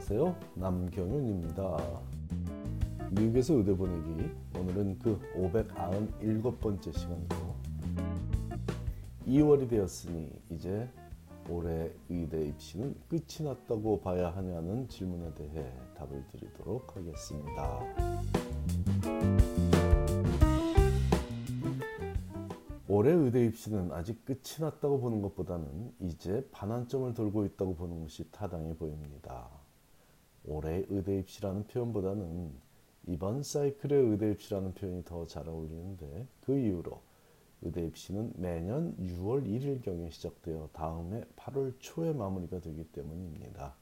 안녕하세요. 남경윤입니다. 미국에서 의대 보내기 오늘은 그 597번째 시간이고 2월이 되었으니 이제 올해 의대 입시는 끝이 났다고 봐야 하냐는 질문에 대해 답을 드리도록 하겠습니다. 올해 의대 입시는 아직 끝이 났다고 보는 것보다는 이제 반환점을 돌고 있다고 보는 것이 타당해 보입니다. 올해 의대 입시라는 표현보다는 이번 사이클의 의대 입시라는 표현이 더 잘 어울리는데 그 이유로 의대 입시는 매년 6월 1일경에 시작되어 다음해 8월 초에 마무리가 되기 때문입니다.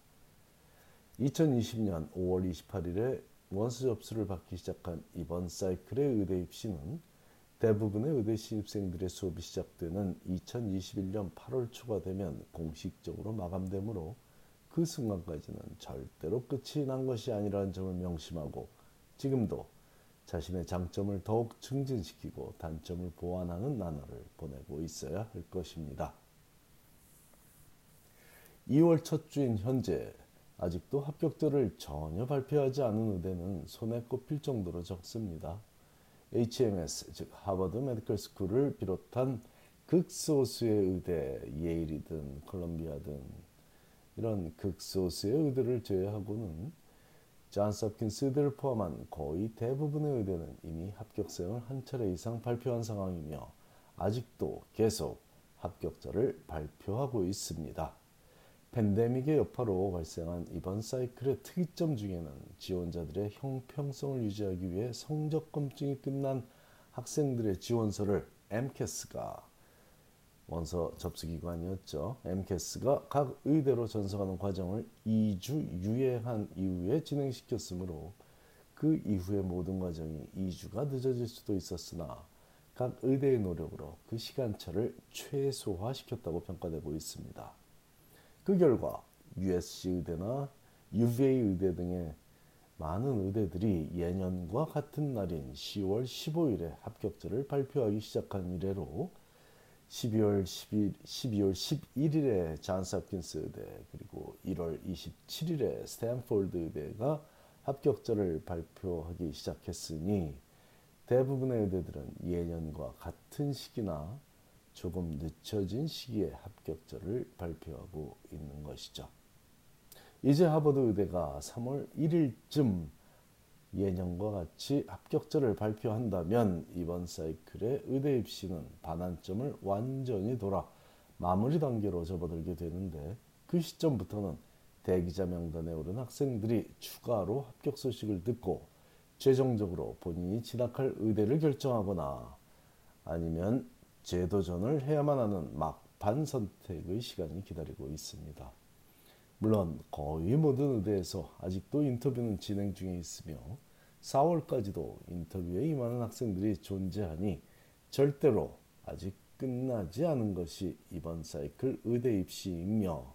2020년 5월 28일에 원서 접수를 받기 시작한 이번 사이클의 의대 입시는 대부분의 의대 신입생들의 수업이 시작되는 2021년 8월 초가 되면 공식적으로 마감되므로 그 순간까지는 절대로 끝이 난 것이 아니라는 점을 명심하고 지금도 자신의 장점을 더욱 증진시키고 단점을 보완하는 나날을 보내고 있어야 할 것입니다. 2월 첫 주인 현재 아직도 합격자를 전혀 발표하지 않은 의대는 손에 꼽힐 정도로 적습니다. HMS 즉 하버드 Medical School을 비롯한 극소수의 의대 예일이든 콜롬비아든 이런 극소수의 의대를 제외하고는 존스 홉킨스 의대를 포함한 거의 대부분의 의대는 이미 합격생을 한 차례 이상 발표한 상황이며 아직도 계속 합격자를 발표하고 있습니다. 팬데믹의 여파로 발생한 이번 사이클의 특이점 중에는 지원자들의 형평성을 유지하기 위해 성적 검증이 끝난 학생들의 지원서를 MCAS가 원서 접수기관이었죠. MCAS가 각 의대로 전송하는 과정을 2주 유예한 이후에 진행시켰으므로 그 이후의 모든 과정이 2주가 늦어질 수도 있었으나 각 의대의 노력으로 그 시간차를 최소화시켰다고 평가되고 있습니다. 그 결과 USC 의대나 UVA 의대 등의 많은 의대들이 예년과 같은 날인 10월 15일에 합격자를 발표하기 시작한 이래로 12월 10일, 12월 11일에 잔스 홉킨스 의대 그리고 1월 27일에 스탠포드 의대가 합격자를 발표하기 시작했으니 대부분의 의대들은 예년과 같은 시기나 조금 늦춰진 시기에 합격자를 발표하고 있는 것이죠. 이제 하버드 의대가 3월 1일쯤 예년과 같이 합격자를 발표한다면 이번 사이클의 의대 입시는 반환점을 완전히 돌아 마무리 단계로 접어들게 되는데 그 시점부터는 대기자 명단에 오른 학생들이 추가로 합격 소식을 듣고 최종적으로 본인이 진학할 의대를 결정하거나 아니면 재도전을 해야만 하는 막반 선택의 시간이 기다리고 있습니다. 물론 거의 모든 의대에서 아직도 인터뷰는 진행 중에 있으며 4월까지도 인터뷰에 임하는 학생들이 존재하니 절대로 아직 끝나지 않은 것이 이번 사이클 의대 입시이며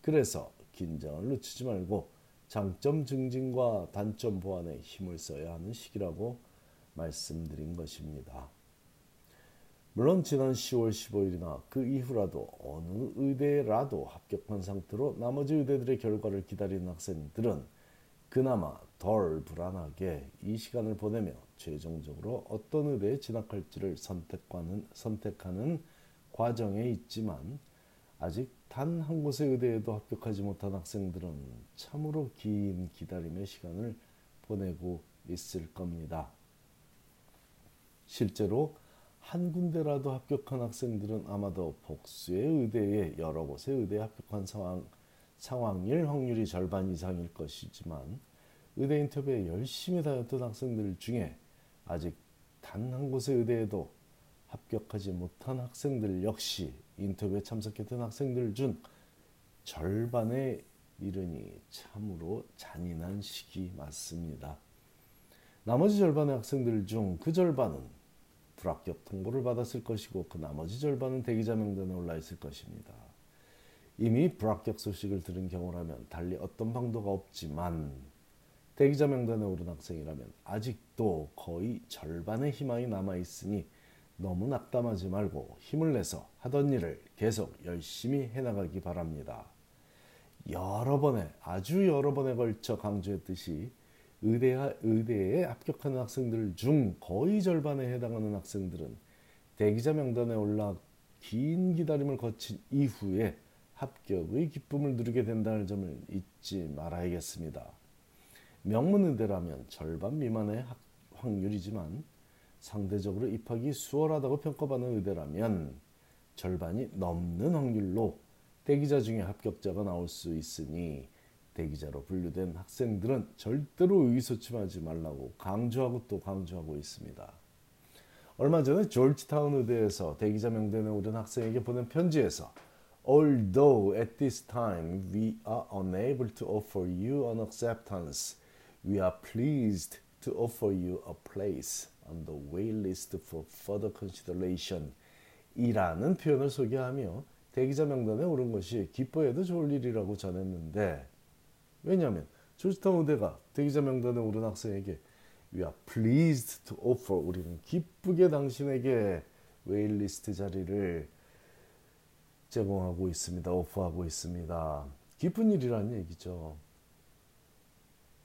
그래서 긴장을 늦추지 말고 장점 증진과 단점 보완에 힘을 써야 하는 시기라고 말씀드린 것입니다. 물론 지난 10월 15일이나 그 이후라도 어느 의대라도 합격한 상태로 나머지 의대들의 결과를 기다리는 학생들은 그나마 덜 불안하게 이 시간을 보내며 최종적으로 어떤 의대에 진학할지를 선택하는, 선택하는 과정에 있지만 아직 단 한 곳의 의대에도 합격하지 못한 학생들은 참으로 긴 기다림의 시간을 보내고 있을 겁니다. 실제로 한 군데라도 합격한 학생들은 아마도 복수의 의대에 여러 곳의 의대에 합격한 상황, 상황일 확률이 절반 이상일 것이지만 의대 인터뷰에 열심히 다녔던 학생들 중에 아직 단 한 곳의 의대에도 합격하지 못한 학생들 역시 인터뷰에 참석했던 학생들 중 절반에 이르니 참으로 잔인한 시기 맞습니다. 나머지 절반의 학생들 중 그 절반은 불합격 통보를 받았을 것이고 그 나머지 절반은 대기자 명단에 올라 있을 것입니다. 이미 불합격 소식을 들은 경우라면 달리 어떤 방도가 없지만 대기자 명단에 오른 학생이라면 아직도 거의 절반의 희망이 남아 있으니 너무 낙담하지 말고 힘을 내서 하던 일을 계속 열심히 해나가기 바랍니다. 여러 번에 아주 여러 번에 걸쳐 강조했듯이 의대 의대에 합격하는 학생들 중 거의 절반에 해당하는 학생들은 대기자 명단에 올라 긴 기다림을 거친 이후에 합격의 기쁨을 누리게 된다는 점을 잊지 말아야겠습니다. 명문의대라면 절반 미만의 확률이지만 상대적으로 입학이 수월하다고 평가받는 의대라면 절반이 넘는 확률로 대기자 중에 합격자가 나올 수 있으니 대기자로 분류된 학생들은 절대로 의기소침하지 말라고 강조하고 또 강조하고 있습니다. 얼마 전에 조지타운 의대에서 대기자 명단에 오른 학생에게 보낸 편지에서 Although at this time we are unable to offer you an acceptance, we are pleased to offer you a place on the waitlist for further consideration 이라는 표현을 소개하며 대기자 명단에 오른 것이 기뻐해도 좋을 일이라고 전했는데 왜냐하면 조지타운 의대가 대기자 명단에 오른 학생에게 We are pleased to offer 우리는 기쁘게 당신에게 웨일리스트 자리를 제공하고 있습니다. 오퍼하고 있습니다. 기쁜 일이라는 얘기죠.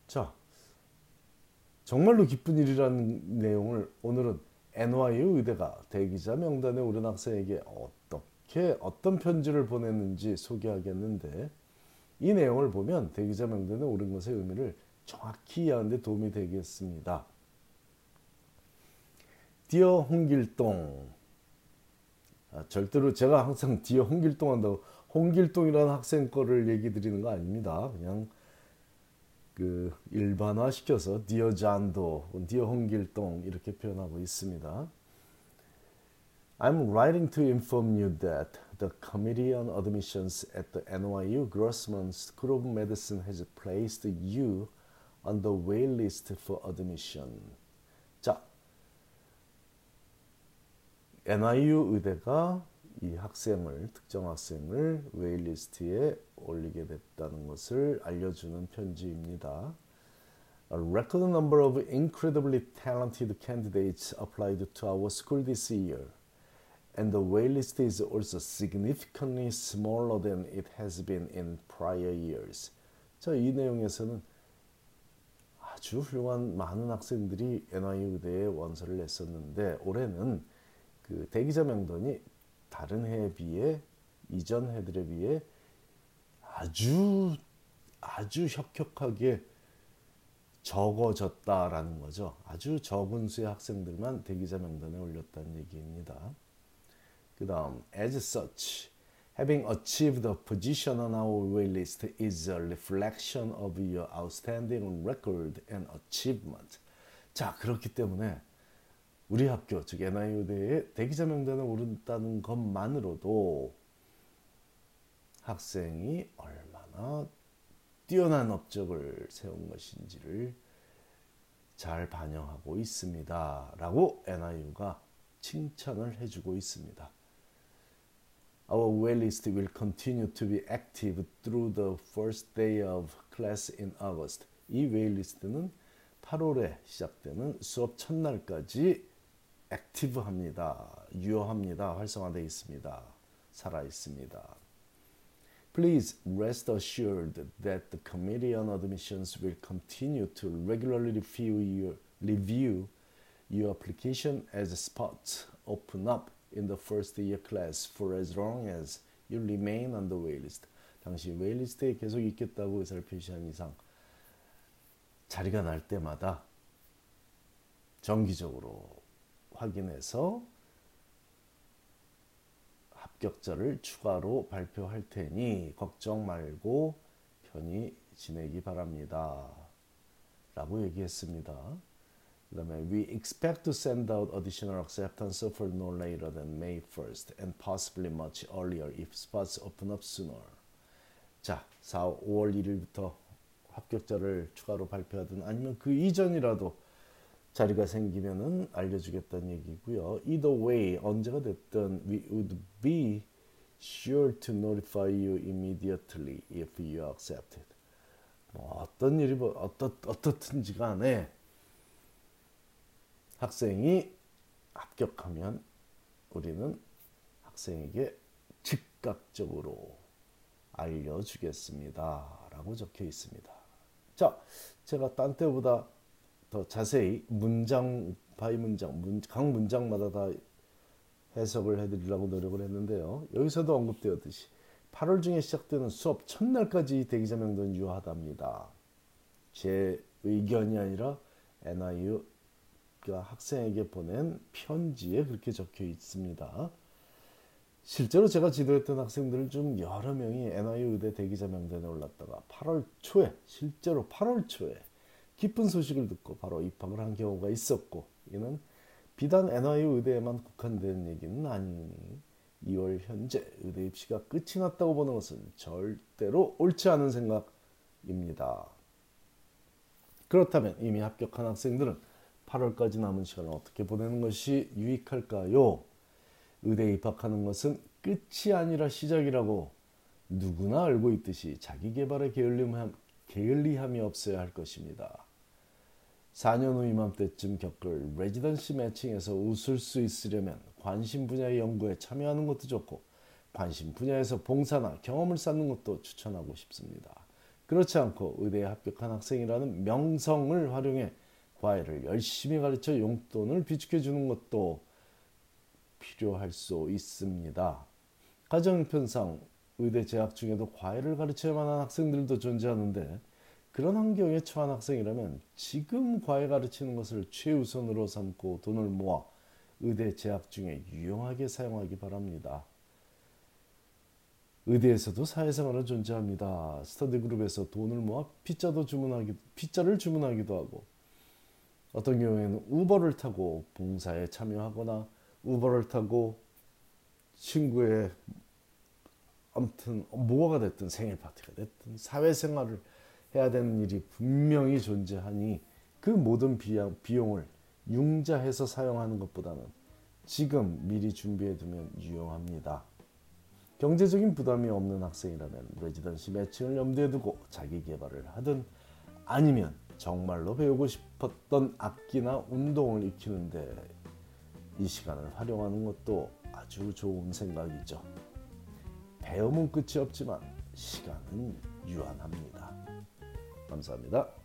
자, 정말로 기쁜 일이라는 내용을 오늘은 NYU 의대가 대기자 명단에 오른 학생에게 어떻게 어떤 편지를 보냈는지 소개하겠는데 이 내용을 보면 대기자 명단에 오른 것의 의미를 정확히 이해하는 데 도움이 되겠습니다. Dear 홍길동 아, 절대로 제가 항상 Dear 홍길동 한다고 홍길동이라는 학생 거를 얘기 드리는 거 아닙니다. 그냥 그 일반화 시켜서 Dear John Doe, Dear 홍길동 이렇게 표현하고 있습니다. I'm writing to inform you that the Committee on Admissions at the NYU Grossman School of Medicine has placed you on the wait list for admission. 자, NIU 의대가 이 학생을 특정 학생을 웨일리스트에 올리게 됐다는 것을 알려주는 편지입니다. A record number of incredibly talented candidates applied to our school this year, And the waitlist is also significantly smaller than it has been in prior years. 자, 이 내용에서는 아주 훌륭한 많은 학생들이 NIU 의대에 원서를 냈었는데 올해는 그 대기자 명단이 다른 해에 비해 이전 해들에 비해 아주 아주 혁혁하게 적어졌다라는 거죠. 아주 적은 수의 학생들만 대기자 명단에 올렸다는 얘기입니다. 그 다음, as such, having achieved a position on our waitlist is a reflection of your outstanding record and achievement. 자, 그렇기 때문에 우리 학교 즉 NIU대에 대기자 명단에 오른다는 것만으로도 학생이 얼마나 뛰어난 업적을 세운 것인지를 잘 반영하고 있습니다. 라고 NIU가 칭찬을 해주고 있습니다. Our waitlist will continue to be active through the first day of class in August. 이 웨일리스트는 8월에 시작되는 수업 첫날까지 액티브합니다. 유효합니다. 활성화되어 있습니다. 살아 있습니다. Please rest assured that the Committee on Admissions will continue to regularly review your, review your application as spots open up in the first year class for as long as you remain on the waitlist. 당시 웨일리스트에 계속 있겠다고 의사를 표시한 이상 자리가 날 때마다 정기적으로 확인해서 합격자를 추가로 발표할 테니 걱정 말고 편히 지내기 바랍니다. 라고 얘기했습니다. 그 다음에 We expect to send out additional acceptance offer no later than May 1st and possibly much earlier if spots open up sooner. 자, 4, 5월 1일부터 합격자를 추가로 발표하든 아니면 그 이전이라도 자리가 생기면은 알려주겠다는 얘기고요. Either way 언제가 됐든 we would be sure to notify you immediately if you accepted. 뭐 어떤 일이 뭐 어떻 어떻든지 간에 학생이 합격하면 우리는 학생에게 즉각적으로 알려주겠습니다. 라고 적혀 있습니다. 자, 제가 딴 때보다 더 자세히 문장 by 문장, 문, 각 문장마다 다 해석을 해드리려고 노력을 했는데요. 여기서도 언급되었듯이 8월 중에 시작되는 수업 첫날까지 대기자 명단은 유효하답니다. 제 의견이 아니라 NIU가 학생에게 보낸 편지에 그렇게 적혀 있습니다. 실제로 제가 지도했던 학생들 중 여러 명이 NIU 의대 대기자 명단에 올랐다가 8월 초에 실제로 8월 초에 기쁜 소식을 듣고 바로 입학을 한 경우가 있었고 이는 비단 NIU 의대에만 국한된 얘기는 아니니 2월 현재 의대 입시가 끝이 났다고 보는 것은 절대로 옳지 않은 생각입니다. 그렇다면 이미 합격한 학생들은 8월까지 남은 시간을 어떻게 보내는 것이 유익할까요? 의대에 입학하는 것은 끝이 아니라 시작이라고 누구나 알고 있듯이 자기 개발에 게을리함이 없어야 할 것입니다. 4년 후 이맘때쯤 겪을 레지던시 매칭에서 웃을 수 있으려면 관심 분야의 연구에 참여하는 것도 좋고 관심 분야에서 봉사나 경험을 쌓는 것도 추천하고 싶습니다. 그렇지 않고 의대에 합격한 학생이라는 명성을 활용해 과외를 열심히 가르쳐 용돈을 비축해 주는 것도 필요할 수 있습니다. 가정편상 의대 재학 중에도 과외를 가르쳐야만 한 학생들도 존재하는데 그런 환경에 처한 학생이라면 지금 과외 가르치는 것을 최우선으로 삼고 돈을 모아 의대 재학 중에 유용하게 사용하기 바랍니다. 의대에서도 사회생활은 존재합니다. 스터디 그룹에서 돈을 모아 피자도 주문하기 피자를 주문하기도 하고 어떤 경우에는 우버를 타고 봉사에 참여하거나 우버를 타고 친구의 아무튼 뭐가 됐든 생일 파티가 됐든 사회생활을 해야 되는 일이 분명히 존재하니 그 모든 비용을 융자해서 사용하는 것보다는 지금 미리 준비해 두면 유용합니다. 경제적인 부담이 없는 학생이라면 레지던시 매칭을 염두에 두고 자기 개발을 하든 아니면 정말로 배우고 싶었던 악기나 운동을 익히는데 이 시간을 활용하는 것도 아주 좋은 생각이죠. 배움은 끝이 없지만 시간은 유한합니다. 감사합니다.